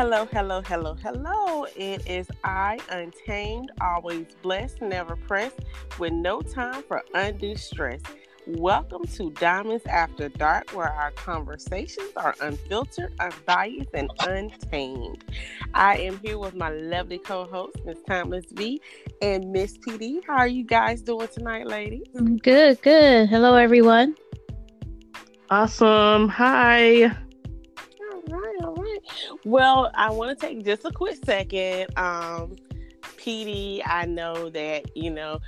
hello, hello, hello, hello. It is I, Untamed, always blessed, never pressed, with no time for undue stress. Welcome to Diamonds After Dark, where our conversations are unfiltered, unbiased, and untamed. I am here with my lovely co host, Miss Timeless V and Miss PD. How are you guys doing tonight, ladies? Mm, good, good. Hello, everyone. Awesome. Hi. Well, I want to take just a quick second. Um, I know that, you know,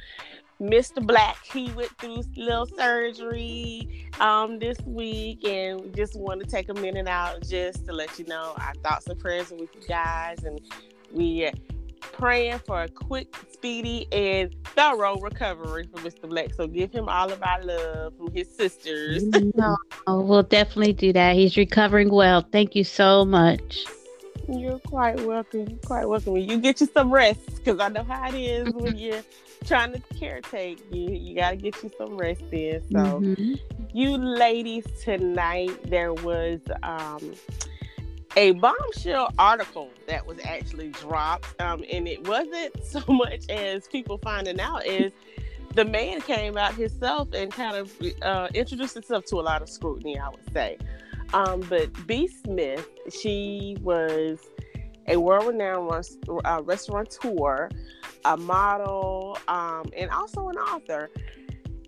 Mr. Black, he went through little surgery um, this week, and we just want to take a minute out just to let you know our thoughts and prayers with you guys, and we praying for a quick, speedy, and thorough recovery for Mr. Black. So give him all of our love from his sisters. no, we'll definitely do that. He's recovering well. Thank you so much. You're quite welcome. Quite welcome. You get you some rest because I know how it is when you're trying to caretake. You you gotta get you some rest in. So, mm-hmm. you ladies tonight, there was um, a bombshell article that was actually dropped, um, and it wasn't so much as people finding out is the man came out himself and kind of uh, introduced himself to a lot of scrutiny. I would say. Um, but B. Smith, she was a world-renowned uh, restaurateur, a model, um, and also an author.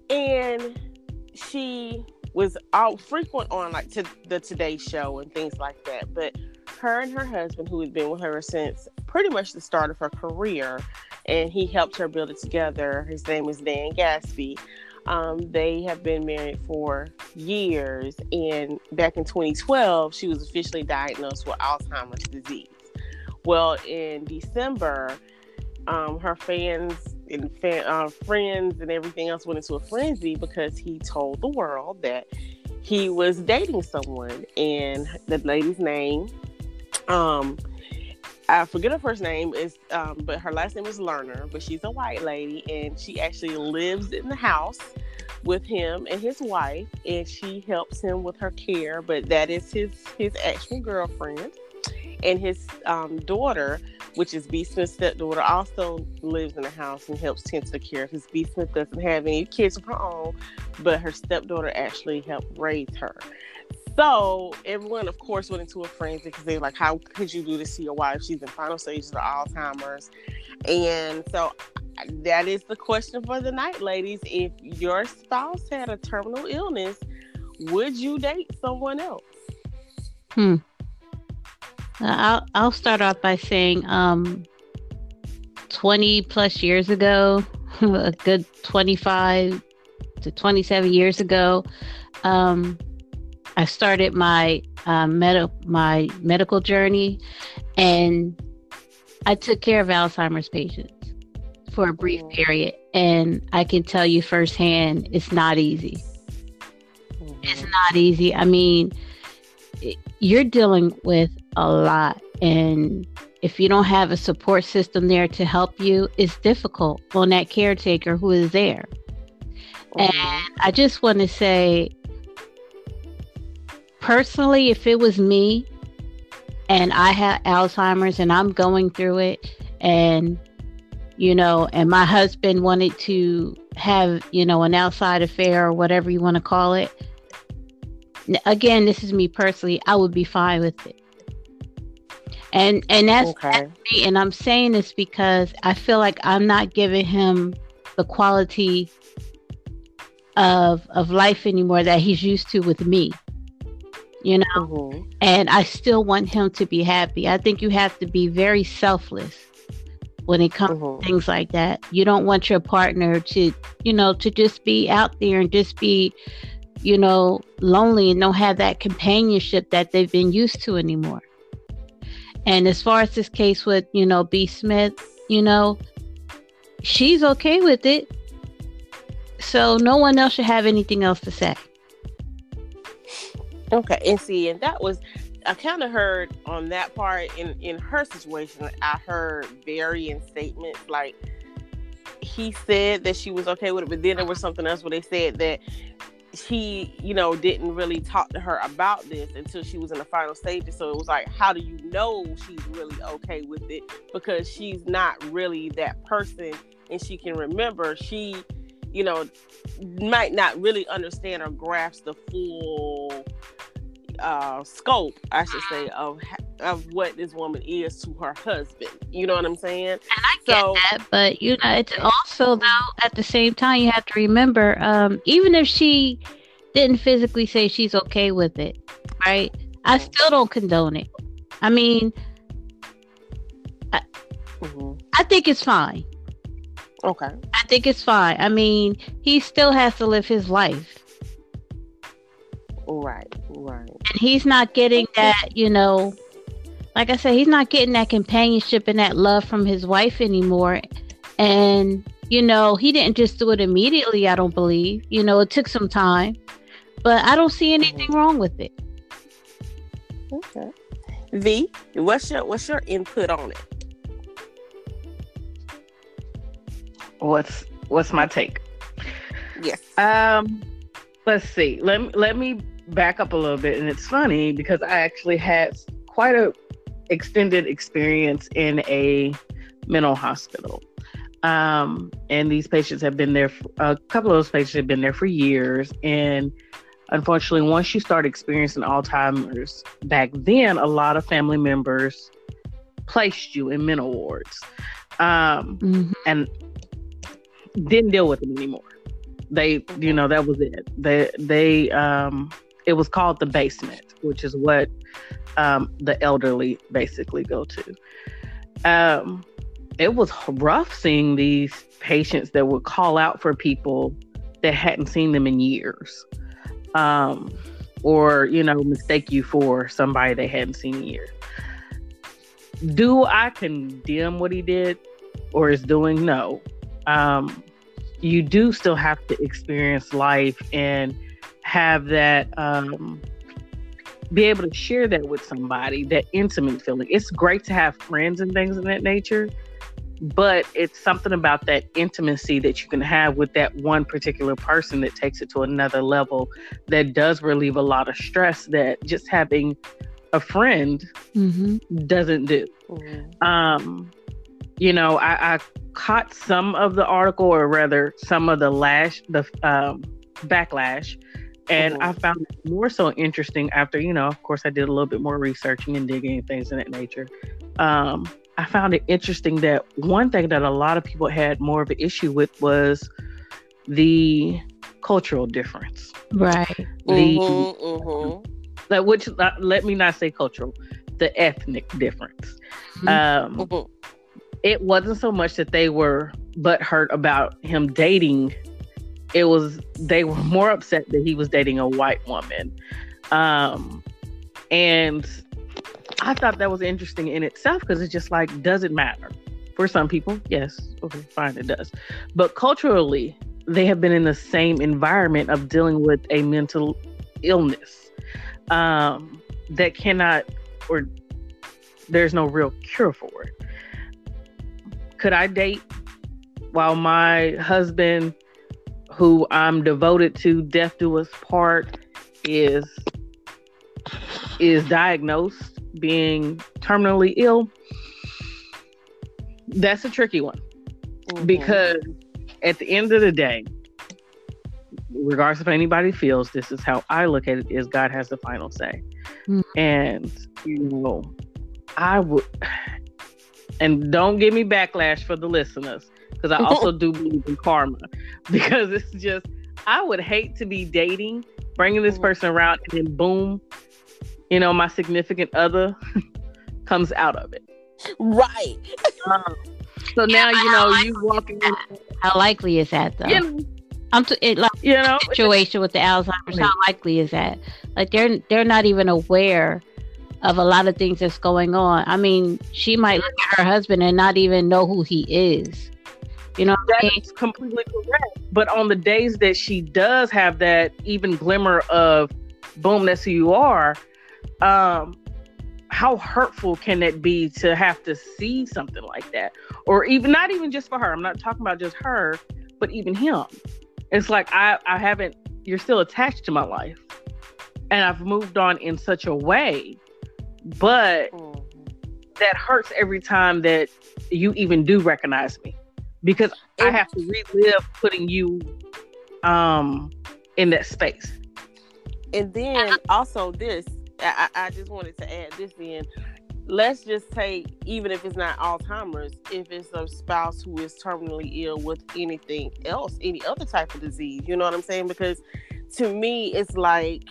And she was all frequent on like to the Today Show and things like that. But her and her husband, who had been with her since pretty much the start of her career, and he helped her build it together. His name is Dan Gasby. Um, they have been married for years, and back in 2012, she was officially diagnosed with Alzheimer's disease. Well, in December, um, her fans and fan, uh, friends and everything else went into a frenzy because he told the world that he was dating someone, and the lady's name, um, I forget her first name is, um, but her last name is Lerner. But she's a white lady, and she actually lives in the house with him and his wife, and she helps him with her care. But that is his his actual girlfriend, and his um, daughter, which is B Smith's stepdaughter, also lives in the house and helps tend to the care because B Smith doesn't have any kids of her own, but her stepdaughter actually helped raise her. So everyone, of course, went into a frenzy because they're like, "How could you do this to your wife? She's in final stages of Alzheimer's." And so that is the question for the night, ladies. If your spouse had a terminal illness, would you date someone else? Hmm. I'll I'll start off by saying, um, twenty plus years ago, a good twenty five to twenty seven years ago, um I started my uh, med- my medical journey, and I took care of Alzheimer's patients for a brief mm. period, and I can tell you firsthand, it's not easy. Mm-hmm. It's not easy. I mean, you're dealing with a lot, and if you don't have a support system there to help you, it's difficult on that caretaker who is there. Mm-hmm. And I just want to say, personally, if it was me and I had Alzheimer's and I'm going through it, and you know, and my husband wanted to have, you know, an outside affair or whatever you want to call it. Again, this is me personally. I would be fine with it. And and that's, okay. that's me. And I'm saying this because I feel like I'm not giving him the quality of of life anymore that he's used to with me you know mm-hmm. and i still want him to be happy i think you have to be very selfless when it comes mm-hmm. to things like that you don't want your partner to you know to just be out there and just be you know lonely and don't have that companionship that they've been used to anymore and as far as this case with you know b smith you know she's okay with it so no one else should have anything else to say Okay, and see, and that was I kind of heard on that part in in her situation. I heard varying statements. Like he said that she was okay with it, but then there was something else where they said that he, you know, didn't really talk to her about this until she was in the final stages. So it was like, how do you know she's really okay with it? Because she's not really that person and she can remember she, you know, might not really understand or grasp the full uh scope, I should say, of of what this woman is to her husband. You know what I'm saying? And I get so, that, but you know, it's also though at the same time you have to remember, um, even if she didn't physically say she's okay with it, right? I still don't condone it. I mean, I, mm-hmm. I think it's fine. Okay. I think it's fine. I mean, he still has to live his life. Right, right. And he's not getting that, you know, like I said, he's not getting that companionship and that love from his wife anymore. And, you know, he didn't just do it immediately, I don't believe. You know, it took some time. But I don't see anything mm-hmm. wrong with it. Okay. V, what's your what's your input on it? What's what's my take? Yes. Um let's see. Let me let me back up a little bit and it's funny because I actually had quite a extended experience in a mental hospital. Um, and these patients have been there, for, a couple of those patients have been there for years. And unfortunately, once you start experiencing Alzheimer's, back then, a lot of family members placed you in mental wards um, mm-hmm. and didn't deal with them anymore. They, you know, that was it. They, they, um, it was called the basement, which is what um, the elderly basically go to. Um, it was rough seeing these patients that would call out for people that hadn't seen them in years, um, or you know, mistake you for somebody they hadn't seen in years. Do I condemn what he did or is doing? No. Um, you do still have to experience life and have that um, be able to share that with somebody, that intimate feeling. It's great to have friends and things of that nature, but it's something about that intimacy that you can have with that one particular person that takes it to another level that does relieve a lot of stress that just having a friend mm-hmm. doesn't do. Mm-hmm. Um, you know, I, I, caught some of the article, or rather, some of the lash, the um, backlash and mm-hmm. I found it more so interesting after, you know, of course, I did a little bit more researching and digging and things of that nature. Um, I found it interesting that one thing that a lot of people had more of an issue with was the cultural difference. Right. The, mm-hmm, mm-hmm. That which uh, let me not say cultural, the ethnic difference. Mm-hmm. Um, mm-hmm. it wasn't so much that they were but hurt about him dating it was they were more upset that he was dating a white woman. Um and i thought that was interesting in itself because it's just like does it matter? For some people yes okay fine it does. But culturally they have been in the same environment of dealing with a mental illness um that cannot or there's no real cure for it. Could i date while my husband who I'm devoted to, death do us part, is is diagnosed being terminally ill. That's a tricky one mm-hmm. because at the end of the day, regardless of anybody feels, this is how I look at it: is God has the final say, mm-hmm. and you know, I would. And don't give me backlash for the listeners because I also do believe in karma because it's just I would hate to be dating, bringing this mm-hmm. person around, and then boom, you know, my significant other comes out of it. Right. Um, so now you know you walking. In, how likely is that though? You know, I'm t- it, like you know situation with the Alzheimer's. How likely is that? Like they're they're not even aware of a lot of things that's going on. I mean, she might look at her husband and not even know who he is. You know, that's completely correct. But on the days that she does have that even glimmer of boom, that's who you are, um, how hurtful can it be to have to see something like that? Or even not even just for her. I'm not talking about just her, but even him. It's like I, I haven't you're still attached to my life. And I've moved on in such a way, but mm-hmm. that hurts every time that you even do recognize me because I have to relive putting you um in that space. And then also this, I, I just wanted to add this in. Let's just say, even if it's not Alzheimer's, if it's a spouse who is terminally ill with anything else, any other type of disease, you know what I'm saying? Because to me, it's like,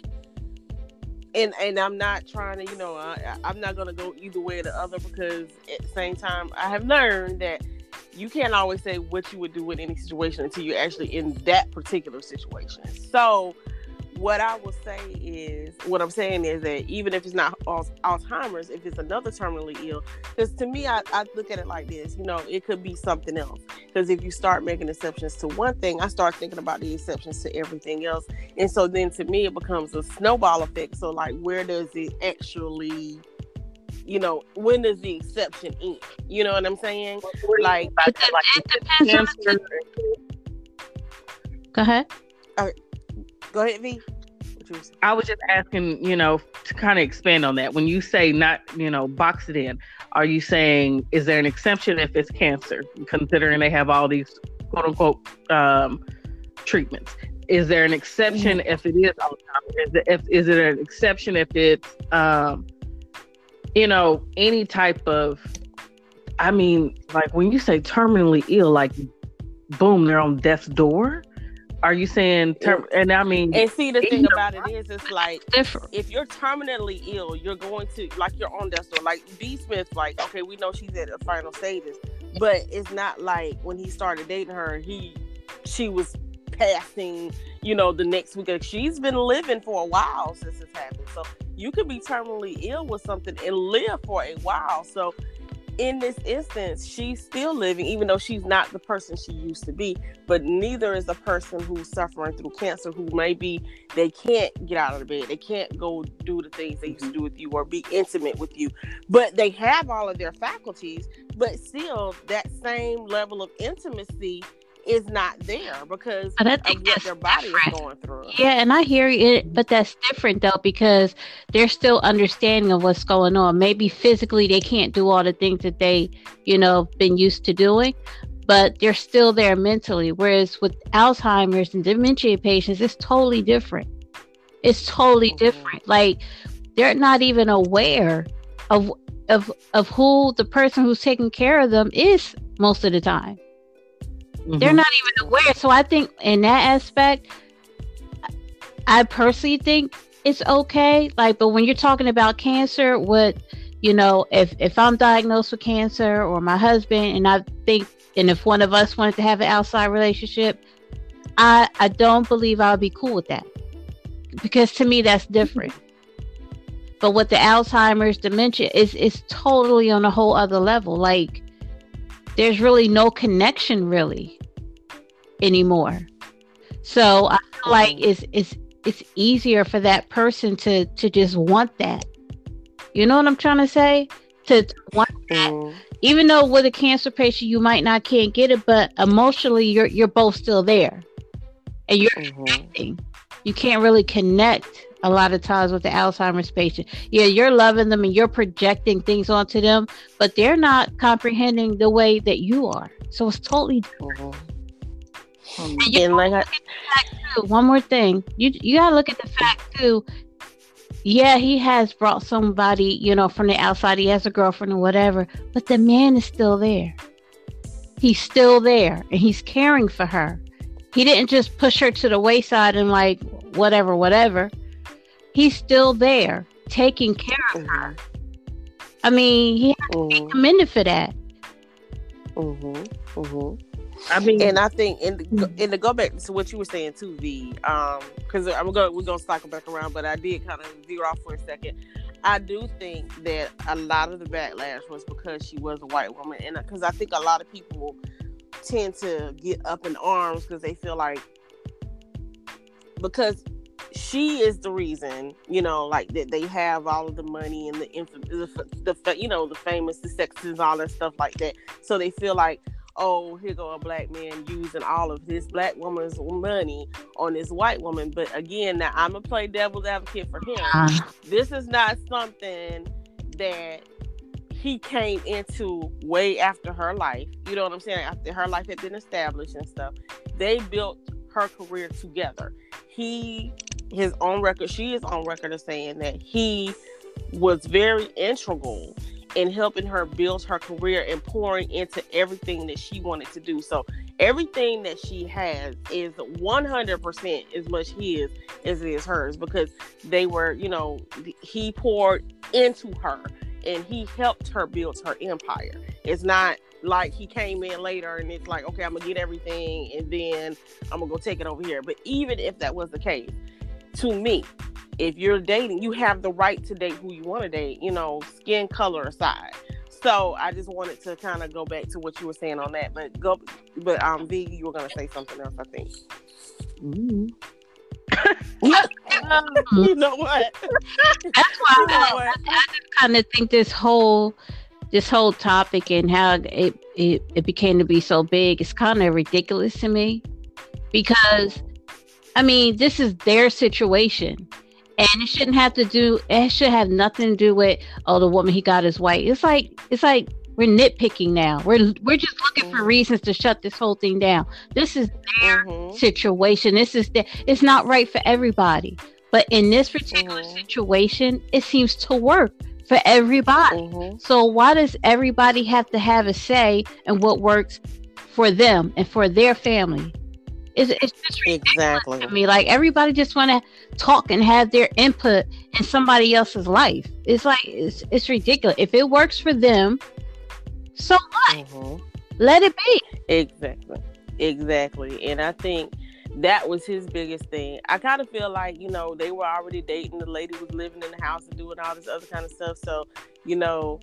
and and I'm not trying to, you know, I, I'm not gonna go either way or the other because at the same time, I have learned that you can't always say what you would do in any situation until you're actually in that particular situation. So, what I will say is, what I'm saying is that even if it's not Alzheimer's, if it's another terminally ill, because to me, I, I look at it like this, you know, it could be something else. Because if you start making exceptions to one thing, I start thinking about the exceptions to everything else. And so then to me, it becomes a snowball effect. So, like, where does it actually you know, when does the exception end? You know what I'm saying? Like, like cancer. Go ahead. All right. Go ahead, V. I was just asking, you know, to kind of expand on that. When you say not, you know, box it in, are you saying is there an exception if it's cancer, considering they have all these quote unquote um, treatments? Is there an exception mm-hmm. if it is Alzheimer's? Is it, if, is it an exception if it's um, you know, any type of, I mean, like when you say terminally ill, like boom, they're on death's door. Are you saying term? And I mean, and see, the thing about it is, it's like different. if you're terminally ill, you're going to like you're on death's door. Like B Smith, like okay, we know she's at the final stages, but it's not like when he started dating her, he she was passing, you know, the next week. She's been living for a while since this happened. So you could be terminally ill with something and live for a while. So in this instance, she's still living, even though she's not the person she used to be. But neither is the person who's suffering through cancer, who maybe they can't get out of the bed, they can't go do the things they used to do mm-hmm. with you or be intimate with you. But they have all of their faculties, but still, that same level of intimacy is not there because but I think of what their body different. is going through. Yeah, and I hear it, but that's different though because they're still understanding of what's going on. Maybe physically they can't do all the things that they, you know, been used to doing, but they're still there mentally. Whereas with Alzheimer's and dementia patients, it's totally different. It's totally mm-hmm. different. Like they're not even aware of of of who the person who's taking care of them is most of the time. Mm-hmm. They're not even aware. So I think in that aspect, I personally think it's okay. Like, but when you're talking about cancer, what you know, if if I'm diagnosed with cancer or my husband, and I think, and if one of us wanted to have an outside relationship, I I don't believe I'll be cool with that because to me that's different. But with the Alzheimer's dementia, is it's totally on a whole other level. Like there's really no connection really anymore. So I feel like it's it's it's easier for that person to to just want that. You know what I'm trying to say? To, to want that. Mm. Even though with a cancer patient you might not can't get it, but emotionally you're you're both still there. And you're mm-hmm. connecting. You can't really connect a lot of times with the Alzheimer's patient. Yeah, you're loving them and you're projecting things onto them, but they're not comprehending the way that you are. So it's totally different. Mm-hmm. And, and like I, too, one more thing, you you gotta look at the fact too. Yeah, he has brought somebody, you know, from the outside. He has a girlfriend or whatever, but the man is still there. He's still there, and he's caring for her. He didn't just push her to the wayside and like whatever, whatever he's still there taking care of her. I mean, he has to be mm-hmm. commended for that. Mm-hmm. Mm-hmm. I mean, and I think in the, in the go back to what you were saying too, V, um, because I'm gonna we're gonna cycle back around, but I did kind of veer off for a second. I do think that a lot of the backlash was because she was a white woman, and because I think a lot of people tend to get up in arms because they feel like because she is the reason, you know, like that they have all of the money and the, inf- the, the, you know, the famous, the sexes, and all that stuff like that. So they feel like, oh, here go a black man using all of this black woman's money on this white woman. But again, now I'm gonna play devil's advocate for him. Uh, this is not something that he came into way after her life. You know what I'm saying? After her life had been established and stuff, they built her career together. He, his own record, she is on record of saying that he was very integral in helping her build her career and pouring into everything that she wanted to do. So everything that she has is 100% as much his as it is hers because they were, you know, he poured into her and he helped her build her empire. It's not like he came in later and it's like, okay, I'm gonna get everything and then I'm gonna go take it over here. But even if that was the case, to me, if you're dating, you have the right to date who you want to date, you know, skin color aside. So I just wanted to kind of go back to what you were saying on that. But go, but um, V, you were gonna say something else, I think. Mm-hmm. you know what? That's why you know I, I, I just kind of think this whole this whole topic and how it, it it became to be so big is kind of ridiculous to me because I mean this is their situation and it shouldn't have to do it should have nothing to do with oh the woman he got is white it's like it's like we're nitpicking now we're we're just looking mm-hmm. for reasons to shut this whole thing down this is their mm-hmm. situation this is the, it's not right for everybody but in this particular mm-hmm. situation it seems to work for everybody mm-hmm. so why does everybody have to have a say in what works for them and for their family it's, it's just exactly to me. Like everybody just want to talk and have their input in somebody else's life. It's like it's it's ridiculous. If it works for them, so what? Mm-hmm. Let it be. Exactly. Exactly. And I think that was his biggest thing. I kind of feel like, you know, they were already dating. The lady was living in the house and doing all this other kind of stuff. So, you know,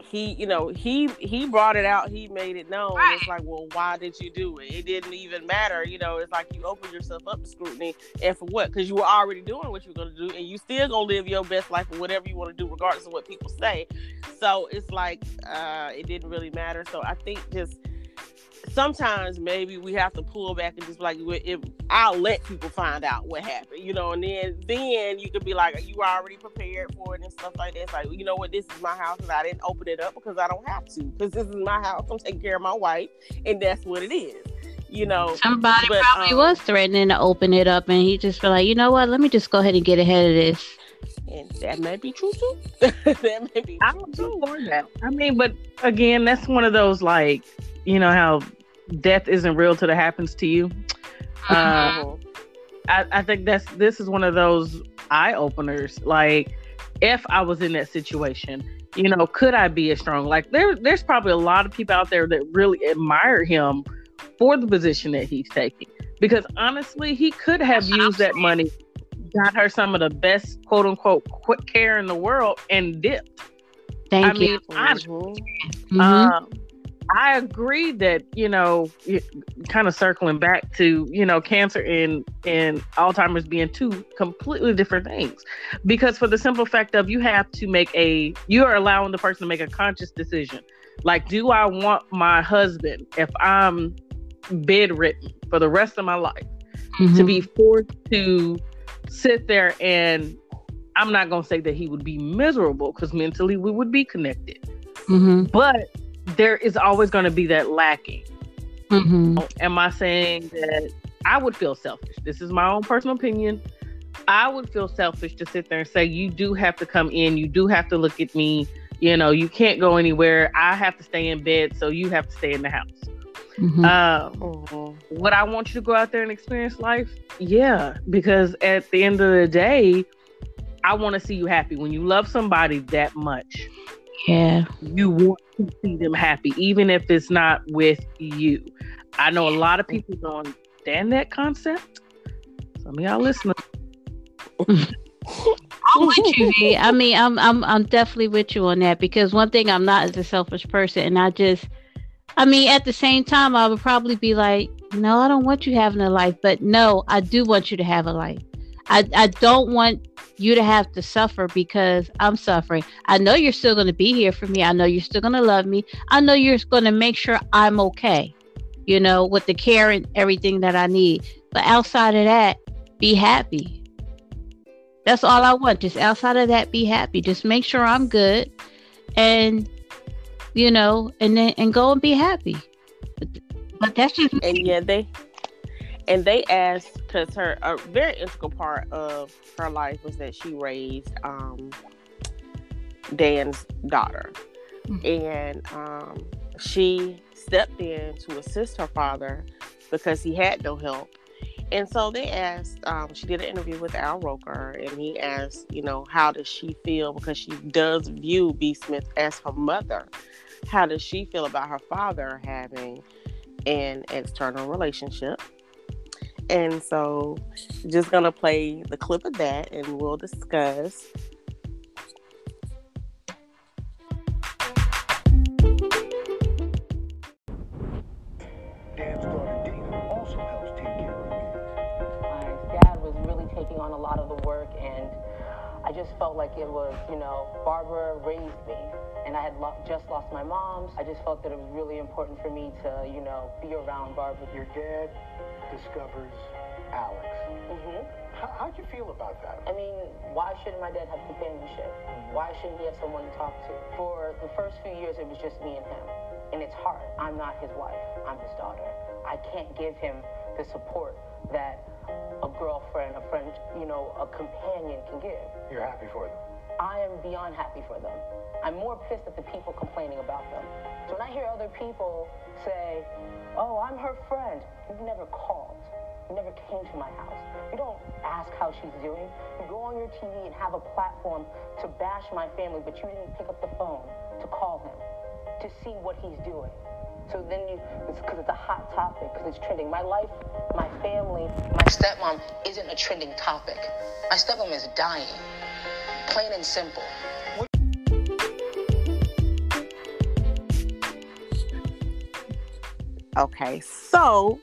he you know he he brought it out. He made it known. Right. it's like well why did you do it? It didn't even matter. You know it's like you opened yourself up to scrutiny. And for what? Because you were already doing what you were going to do and you still gonna live your best life or whatever you want to do regardless of what people say. So it's like uh it didn't really matter. So i think just sometimes maybe we have to pull back and just like if I'll let people find out what happened, you know, and then then you could be like Are you already prepared for it and stuff like that. It's like you know what, this is my house and I didn't open it up because I don't have to because this is my house. I'm taking care of my wife and that's what it is. You know, somebody but, probably um, was threatening to open it up, and he just felt like, you know what, let me just go ahead and get ahead of this. And that may be true too. that may be. I don't know that. I mean, but again, that's one of those like you know how death isn't real till it happens to you. Mm-hmm. Uh, I, I think that's this is one of those eye openers. Like, if I was in that situation, you know, could I be as strong? Like, there, there's probably a lot of people out there that really admire him for the position that he's taking. Because honestly, he could have used that money, got her some of the best quote unquote quick care in the world, and dipped. Thank I you. Mean, honestly, mm-hmm. um, I agree that you know, kind of circling back to you know, cancer and and Alzheimer's being two completely different things, because for the simple fact of you have to make a you are allowing the person to make a conscious decision. Like, do I want my husband if I'm bedridden for the rest of my life mm-hmm. to be forced to sit there and I'm not gonna say that he would be miserable because mentally we would be connected, mm-hmm. but there is always going to be that lacking. Mm-hmm. Am I saying that I would feel selfish? This is my own personal opinion. I would feel selfish to sit there and say, you do have to come in, you do have to look at me, you know, you can't go anywhere. I have to stay in bed, so you have to stay in the house. Mm-hmm. Um. Would I want you to go out there and experience life? Yeah, because at the end of the day, I want to see you happy. When you love somebody that much, yeah. You want to see them happy, even if it's not with you. I know a lot of people don't understand that concept. Some of y'all listening. I'm with you, V. I mean, I'm I'm I'm definitely with you on that because one thing I'm not is a selfish person, and I just, I mean, at the same time, I would probably be like, no, I don't want you having a life, but no, I do want you to have a life. I, I don't want you to have to suffer because I'm suffering. I know you're still going to be here for me. I know you're still going to love me. I know you're going to make sure I'm okay, you know, with the care and everything that I need. But outside of that, be happy. That's all I want. Just outside of that, be happy. Just make sure I'm good and, you know, and then and go and be happy. But, that's just. And yeah, they and they asked because her a very integral part of her life was that she raised um, Dan's daughter, mm-hmm. and um, she stepped in to assist her father because he had no help. And so they asked, um, she did an interview with Al Roker, and he asked, you know, how does she feel because she does view B. Smith as her mother. How does she feel about her father having an external relationship? And so, just gonna play the clip of that, and we'll discuss. Dan's daughter Dina also helps take care of me. Dad was really taking on a lot of the work, and I just felt like it was, you know, Barbara raised me, and I had lo- just lost my mom. I just felt that it was really important for me to, you know, be around Barbara. Your dad discovers Alex. Mm-hmm. How, how'd you feel about that? I mean, why shouldn't my dad have companionship? Mm-hmm. Why shouldn't he have someone to talk to? For the first few years, it was just me and him. And it's hard. I'm not his wife. I'm his daughter. I can't give him the support that a girlfriend, a friend, you know, a companion can give. You're happy for them? I am beyond happy for them. I'm more pissed at the people complaining about them. So when I hear other people say, oh, I'm her friend, you've never called. You never came to my house. You don't ask how she's doing. You go on your TV and have a platform to bash my family, but you didn't pick up the phone to call him to see what he's doing. So then you, it's because it's a hot topic, because it's trending. My life, my family, my stepmom isn't a trending topic. My stepmom is dying, plain and simple. Okay, so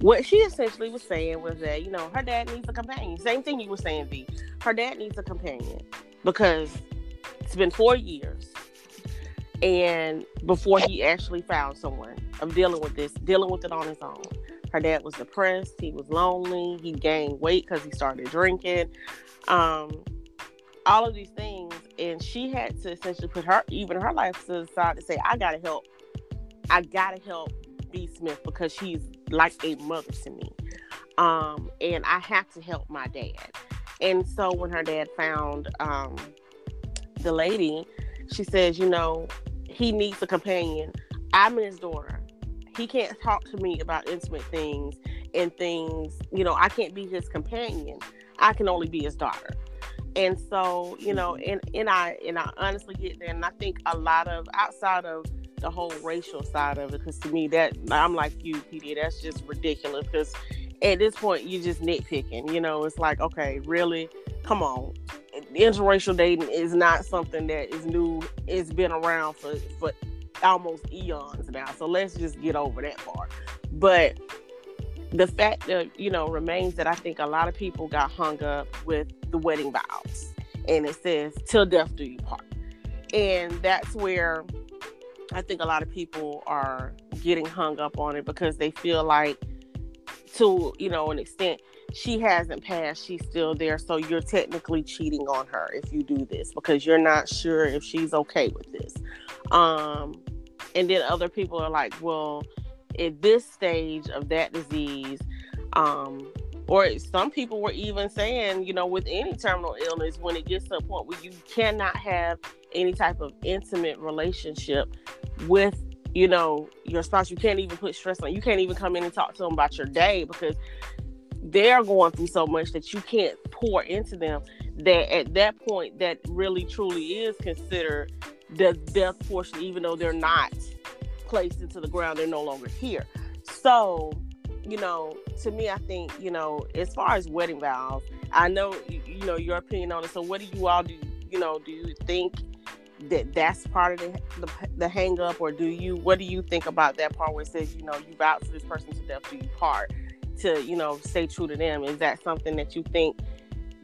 what she essentially was saying was that you know her dad needs a companion. Same thing you were saying, V. Her dad needs a companion because it's been four years, and before he actually found someone of dealing with this, dealing with it on his own. Her dad was depressed. He was lonely. He gained weight because he started drinking. Um, all of these things, and she had to essentially put her even her life to the side to say, "I gotta help. I gotta help B. Smith because she's like a mother to me. Um, and I have to help my dad. And so when her dad found um, the lady, she says, you know, he needs a companion. I'm his daughter. He can't talk to me about intimate things and things, you know, I can't be his companion. I can only be his daughter. And so, you know, mm-hmm. and, and I and I honestly get that. And I think a lot of outside of the whole racial side of it because to me that I'm like you, PD. That's just ridiculous because at this point you're just nitpicking. You know, it's like okay, really, come on. Interracial dating is not something that is new. It's been around for for almost eons now. So let's just get over that part. But the fact that you know remains that I think a lot of people got hung up with the wedding vows, and it says "till death do you part," and that's where I think a lot of people are getting hung up on it because they feel like, to you know, an extent, she hasn't passed, she's still there. So you're technically cheating on her if you do this because you're not sure if she's okay with this. Um, and then other people are like, well, at this stage of that disease, um, or some people were even saying, you know, with any terminal illness, when it gets to a point where you cannot have any type of intimate relationship with you know your spouse you can't even put stress on you can't even come in and talk to them about your day because they're going through so much that you can't pour into them that at that point that really truly is considered the death portion even though they're not placed into the ground they're no longer here. So you know to me i think you know as far as wedding vows i know you know your opinion on it. So what do you all do you know do you think that that's part of the, the, the hang up or do you what do you think about that part where it says you know you vow to this person to death do you part to you know stay true to them? Is that something that you think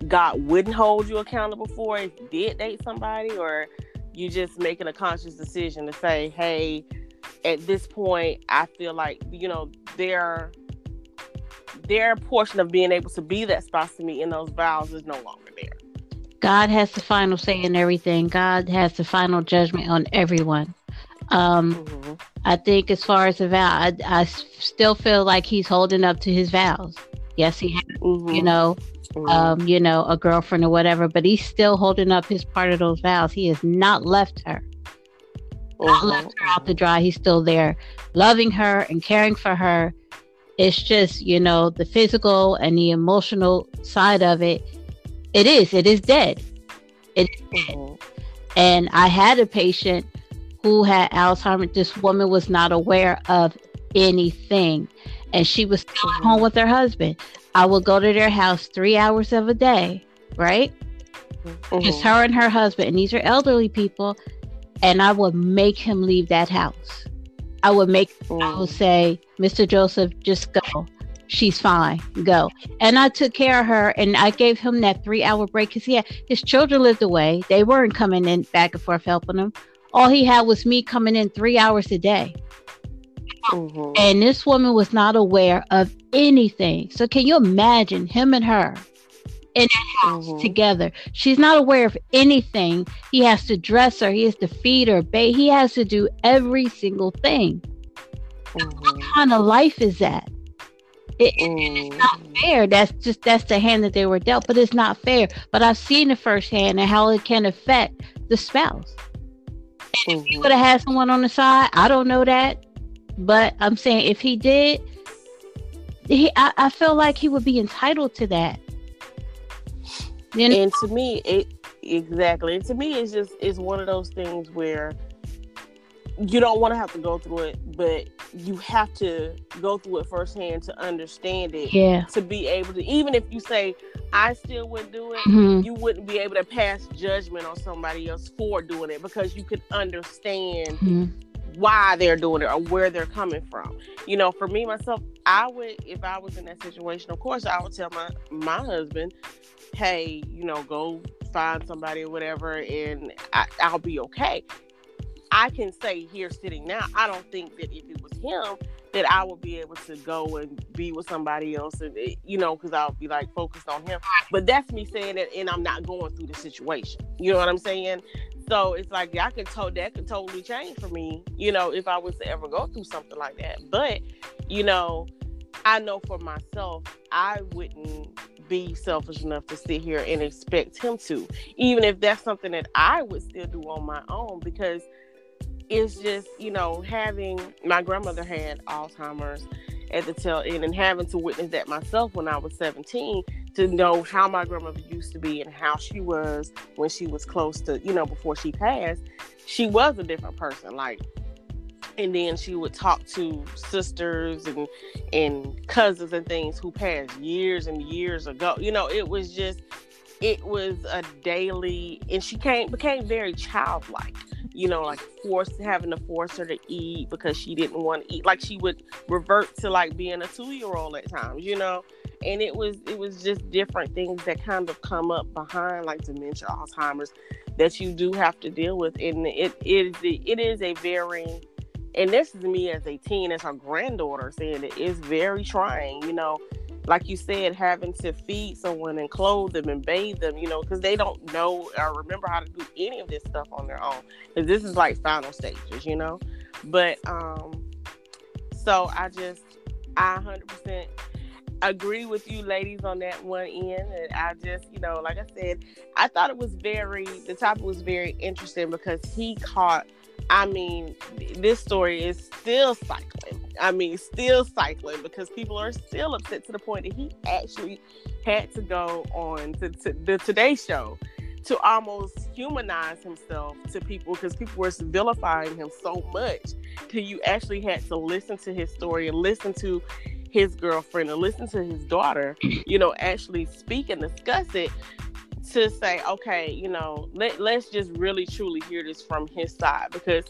god wouldn't hold you accountable for if you did date somebody? Or you just making a conscious decision to say hey at this point i feel like you know their their portion of being able to be that spouse to me in those vows is no longer there god has the final say in everything god has the final judgment on everyone um, mm-hmm. I think as far as the vow, I, I, still feel like he's holding up to his vows. Yes, he has, mm-hmm. you know, mm-hmm. um, you know, a girlfriend or whatever, but he's still holding up his part of those vows. He has not left her. Not mm-hmm. left her out to dry. He's still there, loving her and caring for her. It's just, you know, the physical and the emotional side of it. It is. It is dead. It is dead. Mm-hmm. And I had a patient who had Alzheimer's, this woman was not aware of anything. And she was still at home with her husband. I would go to their house three hours of a day, right? Mm-hmm. Just her and her husband. And these are elderly people. And I would make him leave that house. I would make. I would say, Mr. Joseph, just go. She's fine. Go. And I took care of her and I gave him that three hour break because he had his children lived away. They weren't coming in back and forth helping him all he had was me coming in three hours a day. Mm-hmm. And this woman was not aware of anything. So can you imagine him and her in house mm-hmm. together? She's not aware of anything. He has to dress her, he has to feed her, bathe. He has to do every single thing. Mm-hmm. What kind of life is that? It, it's not mm-hmm. fair. That's just that's the hand that they were dealt, but it's not fair. But I've seen it firsthand and how it can affect the spouse. Mm-hmm. If he would have had someone on the side, I don't know that. But I'm saying if he did, he I, I feel like he would be entitled to that. You know? And to me, it exactly. And to me, it's just it's one of those things where you don't want to have to go through it, but you have to go through it firsthand to understand it. Yeah. To be able to, even if you say, I still wouldn't do it, mm-hmm. you wouldn't be able to pass judgment on somebody else for doing it because you could understand mm-hmm. why they're doing it or where they're coming from. You know, for me myself, I would, if I was in that situation, of course, I would tell my my husband, hey, you know, go find somebody or whatever, and I, I'll be okay I can say here sitting now, I don't think that if it was him, that I would be able to go and be with somebody else, and it, you know, because I'll be like focused on him. But that's me saying it, and I'm not going through the situation. You know what I'm saying? So it's like I could to- that could totally change for me, you know, if I was to ever go through something like that. But you know, I know for myself, I wouldn't be selfish enough to sit here and expect him to, even if that's something that I would still do on my own, because it's just you know having my grandmother had alzheimer's at the tail end and having to witness that myself when i was 17 to know how my grandmother used to be and how she was when she was close to you know before she passed she was a different person. Like and then she would talk to sisters and and cousins and things who passed years and years ago you know it was just it was a daily and she came became very childlike you know, like forced having to force her to eat because she didn't want to eat. Like she would revert to like being a two year old at times, you know. And it was it was just different things that kind of come up behind like dementia, Alzheimer's, that you do have to deal with. And it it is it is a very and this is me as a teen, as her granddaughter saying it is very trying, you know like you said, having to feed someone and clothe them and bathe them, you know, because they don't know or remember how to do any of this stuff on their own. Because this is like final stages, you know. But um, so I just, I 100% agree with you, ladies, on that one end. And I just, you know, like I said, I thought it was very, the topic was very interesting because he caught I mean, this story is still cycling. I mean, still cycling because people are still upset to the point that he actually had to go on to, to the Today Show to almost humanize himself to people because people were vilifying him so much till you actually had to listen to his story and listen to his girlfriend and listen to his daughter, you know, actually speak and discuss it to say, okay, you know, let let's just really truly hear this from his side because,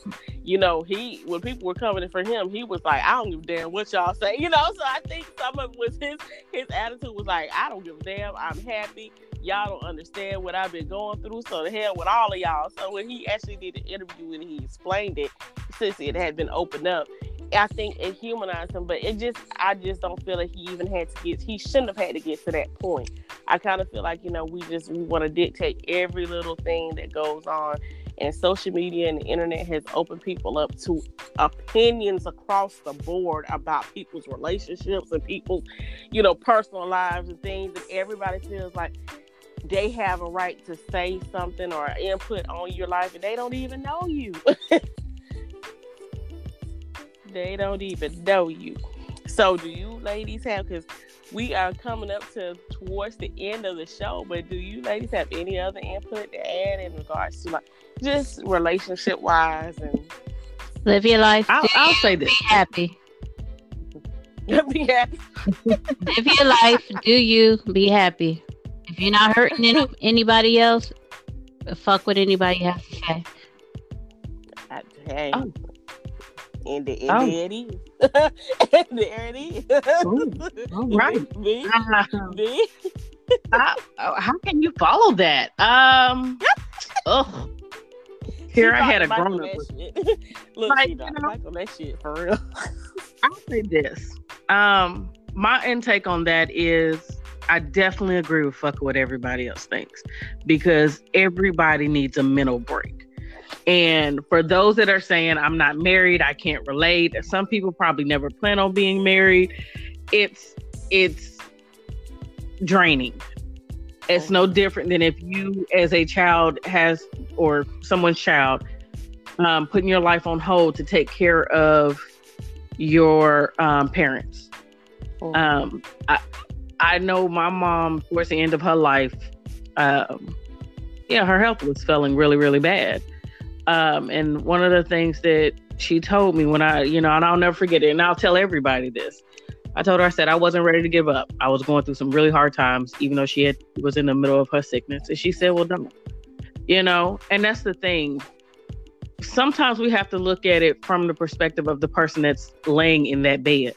you know, he when people were coming for him, he was like, I don't give a damn what y'all say, you know. So I think some of it was his his attitude was like, I don't give a damn, I'm happy. Y'all don't understand what I've been going through, so the hell with all of y'all. So when he actually did the interview and he explained it, since it had been opened up, I think it humanized him, but it just I just don't feel like he even had to get he shouldn't have had to get to that point. I kind of feel like, you know, we just we want to dictate every little thing that goes on. And social media and the internet has opened people up to opinions across the board about people's relationships and people's, you know, personal lives and things that everybody feels like they have a right to say something or input on your life and they don't even know you. they don't even know you. So do you ladies have because we are coming up to towards the end of the show, but do you ladies have any other input to add in regards to like just relationship wise and live your life? I'll, I'll say this. Be happy. be happy. live your life. Do you be happy? If you're not hurting any, anybody else, fuck what anybody has to say. Hey, oh. And, the, and oh. there it is. and there it is. Ooh, all right. Me, uh, me. how, how can you follow that? Um. oh. Here I had a grown up. Look, like, you know, Michael that shit for real. I'll say this. Um, my intake on that is I definitely agree with fuck what everybody else thinks because everybody needs a mental break. And for those that are saying, I'm not married, I can't relate, some people probably never plan on being married. It's, it's draining. It's no different than if you, as a child, has or someone's child, um, putting your life on hold to take care of your um, parents. Oh. Um, I, I know my mom, towards the end of her life, um, yeah, her health was feeling really, really bad. Um, and one of the things that she told me when I, you know, and I'll never forget it, and I'll tell everybody this. I told her I said I wasn't ready to give up. I was going through some really hard times, even though she had was in the middle of her sickness. And she said, "Well, don't." You know, and that's the thing. Sometimes we have to look at it from the perspective of the person that's laying in that bed.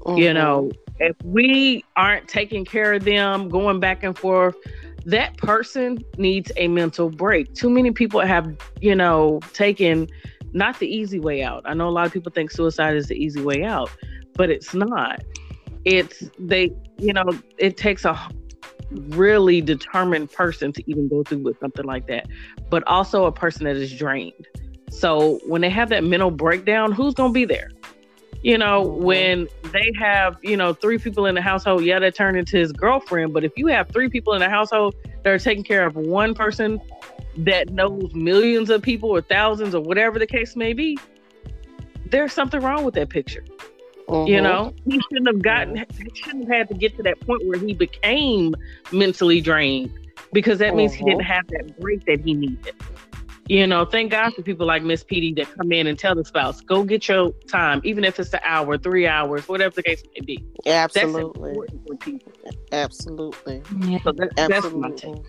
Mm-hmm. You know, if we aren't taking care of them, going back and forth, that person needs a mental break. Too many people have, you know, taken not the easy way out. I know a lot of people think suicide is the easy way out, but it's not. It's they, you know, it takes a really determined person to even go through with something like that, but also a person that is drained. So when they have that mental breakdown, who's going to be there? You know, mm-hmm. when they have, you know, three people in the household, yeah, that turned into his girlfriend. But if you have three people in the household that are taking care of one person that knows millions of people or thousands or whatever the case may be, there's something wrong with that picture. Mm-hmm. You know, he shouldn't have gotten, he shouldn't have had to get to that point where he became mentally drained because that means he didn't mm-hmm. have that break that he needed. You know, thank God for people like Miss PD that come in and tell the spouse, go get your time, even if it's an hour, three hours, whatever the case may be. Absolutely. Absolutely. Yeah. So that, Absolutely.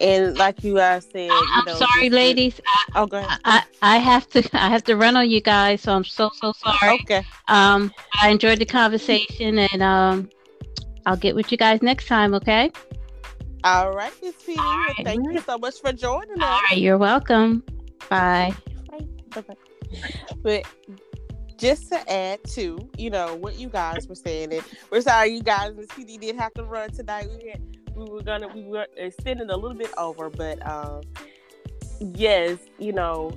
And like you guys said, I'm you know, sorry, ladies. I, oh, go ahead. I, I have to I have to run on you guys, so I'm so so sorry. Okay. Um, I enjoyed the conversation, and um, I'll get with you guys next time. Okay. All right, Miss PD. Right. Thank you so much for joining us. All right, you're welcome. Bye. Bye. Bye. But just to add to, you know, what you guys were saying, and we're sorry you guys, Miss PD did have to run tonight. We had, we were gonna we were extending a little bit over, but um, yes, you know,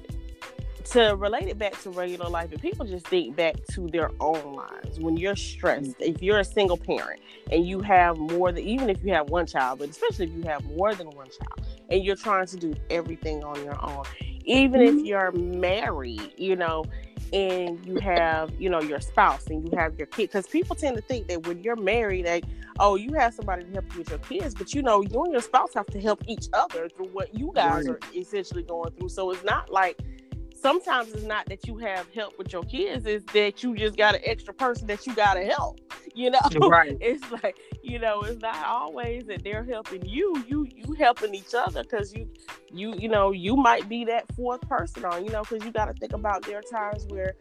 to relate it back to regular life, if people just think back to their own lives, when you're stressed, if you're a single parent and you have more than, even if you have one child, but especially if you have more than one child and you're trying to do everything on your own, even mm-hmm. if you're married, you know, and you have, you know, your spouse and you have your kid, because people tend to think that when you're married, like, oh, you have somebody to help you with your kids, but you know, you and your spouse have to help each other through what you guys right. are essentially going through. So it's not like, sometimes it's not that you have help with your kids, it's that you just got an extra person that you gotta help. you know, right. it's like you know, it's not always that they're helping you. You you helping each other because you you you know you might be that fourth person on. You know, because you got to think about there are times where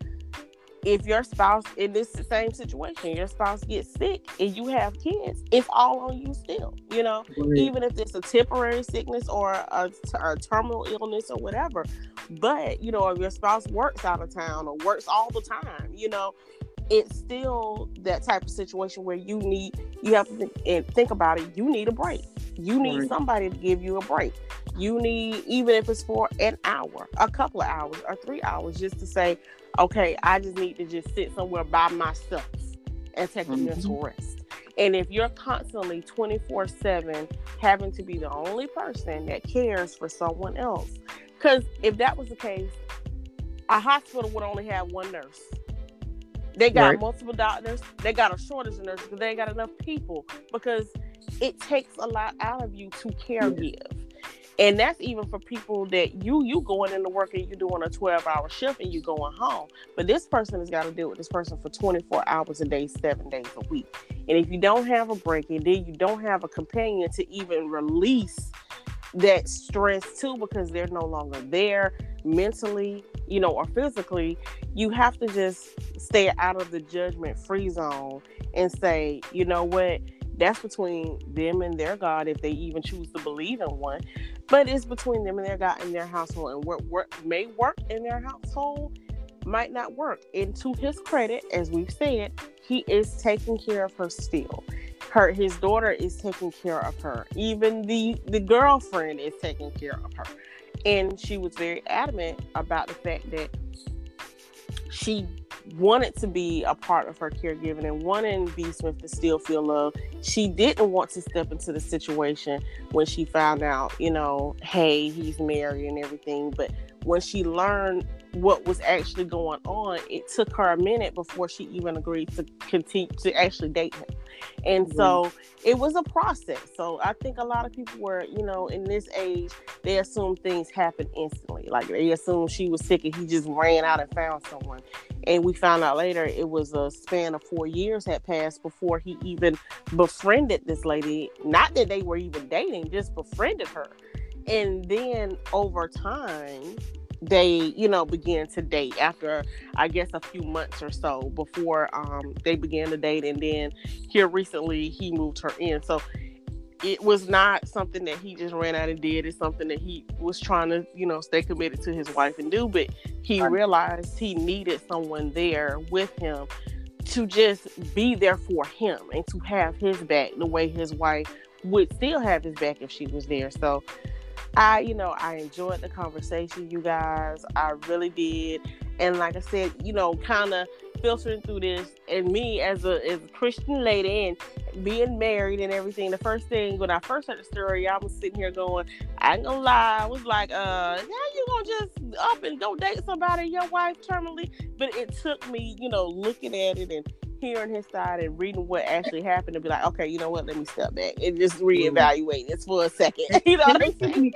if your spouse in this same situation, your spouse gets sick and you have kids, it's all on you still. You know, right. even if it's a temporary sickness or a, a, terminal illness or whatever. But you know, if your spouse works out of town or works all the time, you know, it's still that type of situation where you need you have to think, and think about it. You need a break. You need right. somebody to give you a break. You need even if it's for an hour, a couple of hours, or three hours, just to say, okay, I just need to just sit somewhere by myself and take mm-hmm. a mental rest. And if you're constantly 24 7 having to be the only person that cares for someone else, because if that was the case, a hospital would only have one nurse. They got right. multiple doctors. They got a shortage of nurses because they ain't got enough people because it takes a lot out of you to care give and that's even for people that you you going into work and you doing a 12 hour shift and you going home. But this person has got to deal with this person for 24 hours a day seven days a week. And if you don't have a break and then you don't have a companion to even release that stress too because they're no longer there mentally you know or physically you have to just stay out of the judgment free zone and say you know what? That's between them and their God if they even choose to believe in one. But it's between them and their God in their household. And what work may work in their household might not work. And to his credit, as we've said, he is taking care of her still. Her his daughter is taking care of her. Even the the girlfriend is taking care of her. And she was very adamant about the fact that she wanted to be a part of her caregiving and wanted B. Smith to still feel love. She didn't want to step into the situation when she found out, you know, hey, he's married and everything. But when she learned what was actually going on, it took her a minute before she even agreed to continue to actually date him. And mm-hmm. so it was a process. So I think a lot of people were, you know, in this age, they assume things happen instantly. Like they assume she was sick and he just ran out and found someone. And we found out later it was a span of four years had passed before he even befriended this lady. Not that they were even dating, just befriended her. And then over time, they you know began to date after i guess a few months or so before um they began to date and then here recently he moved her in. So it was not something that he just ran out and did. It's something that he was trying to you know stay committed to his wife and do but he realized he needed someone there with him to just be there for him and to have his back the way his wife would still have his back if she was there. So I, you know, I enjoyed the conversation, you guys. I really did. And like I said, you know, kind of filtering through this and me as a as a Christian lady and being married and everything, the first thing when I first heard the story, I was sitting here going, I ain't gonna lie, I was like, uh, yeah, you gonna just up and go date somebody, your wife terminally. But it took me, you know, looking at it and hearing his side and reading what actually happened to be like, okay, you know what? Let me step back and just reevaluate this for a second. you know what I'm saying?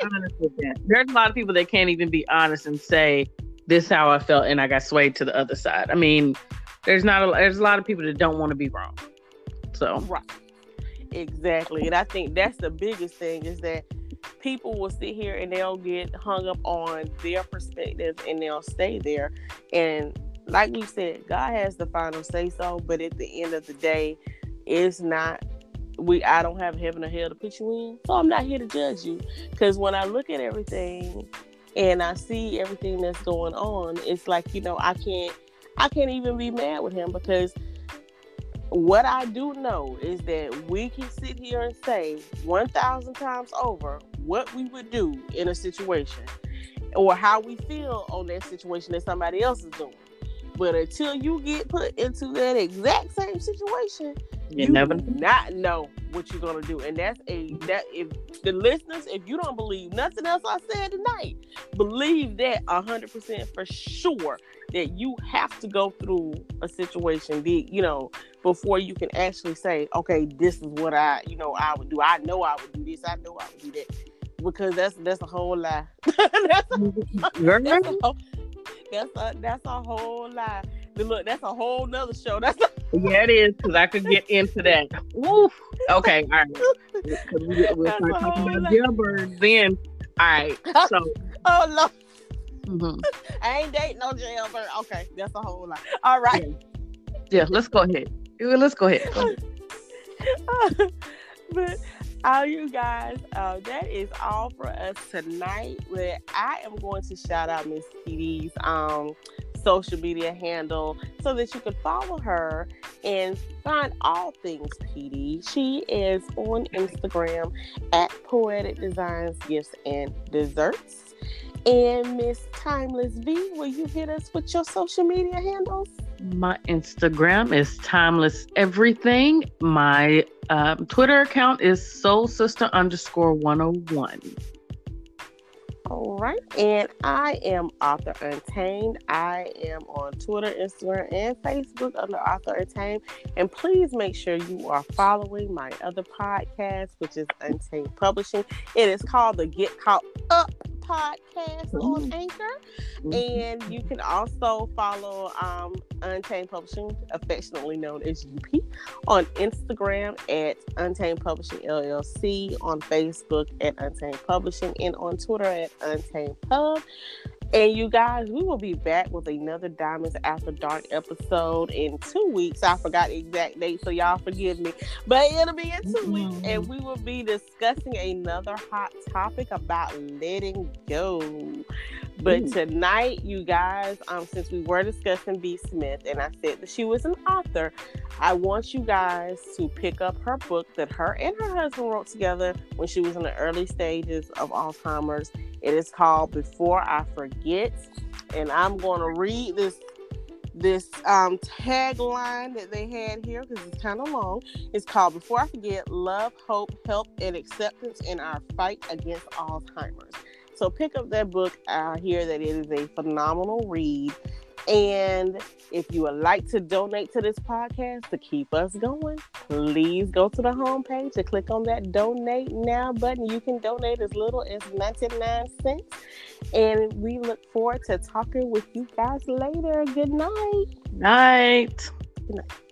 There's a lot of people that can't even be honest and say this is how I felt and I got swayed to the other side. I mean, there's not a there's a lot of people that don't want to be wrong. So right, exactly, and I think that's the biggest thing is that people will sit here and they'll get hung up on their perspective and they'll stay there and like we said, God has the final say so, but at the end of the day, it's not we I don't have heaven or hell to put you in. So I'm not here to judge you. Cause when I look at everything and I see everything that's going on, it's like, you know, I can't I can't even be mad with him because what I do know is that we can sit here and say 1,000 times over what we would do in a situation or how we feel on that situation that somebody else is doing. But until you get put into that exact same situation, you, you never not know what you're gonna do. And that's a that if the listeners, if you don't believe nothing else I said tonight, believe that hundred percent for sure that you have to go through a situation, be you know, before you can actually say, okay, this is what I, you know, I would do. I know I would do this. I know I would do that. Because that's that's a whole lie. that's, a, that's, a whole, that's a that's a whole lie. look, that's a whole nother show. That's a- yeah, it is because I could get into that. Woof. Okay, all right. We, we'll start talking about lot. jailbirds then. All right. So, oh Lord, mhm. I ain't dating no jailbird. Okay, that's a whole lot. All right. yeah, let's go ahead. Let's go ahead. Go ahead. but all you guys, uh, that is all for us tonight. But I am going to shout out Miss PD's um social media handle so that you can follow her and find all things PD. She is on Instagram at Poetic Designs, Gifts, and Desserts. And Miss Timeless V, will you hit us with your social media handles? My Instagram is timeless everything. My um, Twitter account is soul sister underscore 101. All right. And I am Author Untamed. I am on Twitter, Instagram, and Facebook under Author Untamed. And please make sure you are following my other podcast, which is Untamed Publishing. It is called the Get Caught Up podcast on Anchor. And you can also follow um, Untamed Publishing, affectionately known as UP, on Instagram at Untamed Publishing LLC, on Facebook at Untamed Publishing, and on Twitter at Untamed Pub. And you guys, we will be back with another Diamonds After Dark episode in two weeks. I forgot the exact date, so y'all forgive me. But it'll be in 2 weeks, and we will be discussing another hot topic about letting go. But tonight, you guys, um, since we were discussing B. Smith, and I said that she was an author, I want you guys to pick up her book that her and her husband wrote together when she was in the early stages of Alzheimer's. It is called Before I Forget, and I'm going to read this this um, tagline that they had here because it's kind of long. It's called Before I Forget: Love, Hope, Help, and Acceptance in Our Fight Against Alzheimer's. So pick up that book. I hear that it is a phenomenal read. And if you would like to donate to this podcast to keep us going, please go to the homepage and click on that donate now button. You can donate as little as 99 cents. And we look forward to talking with you guys later. Good night. Night. Good night.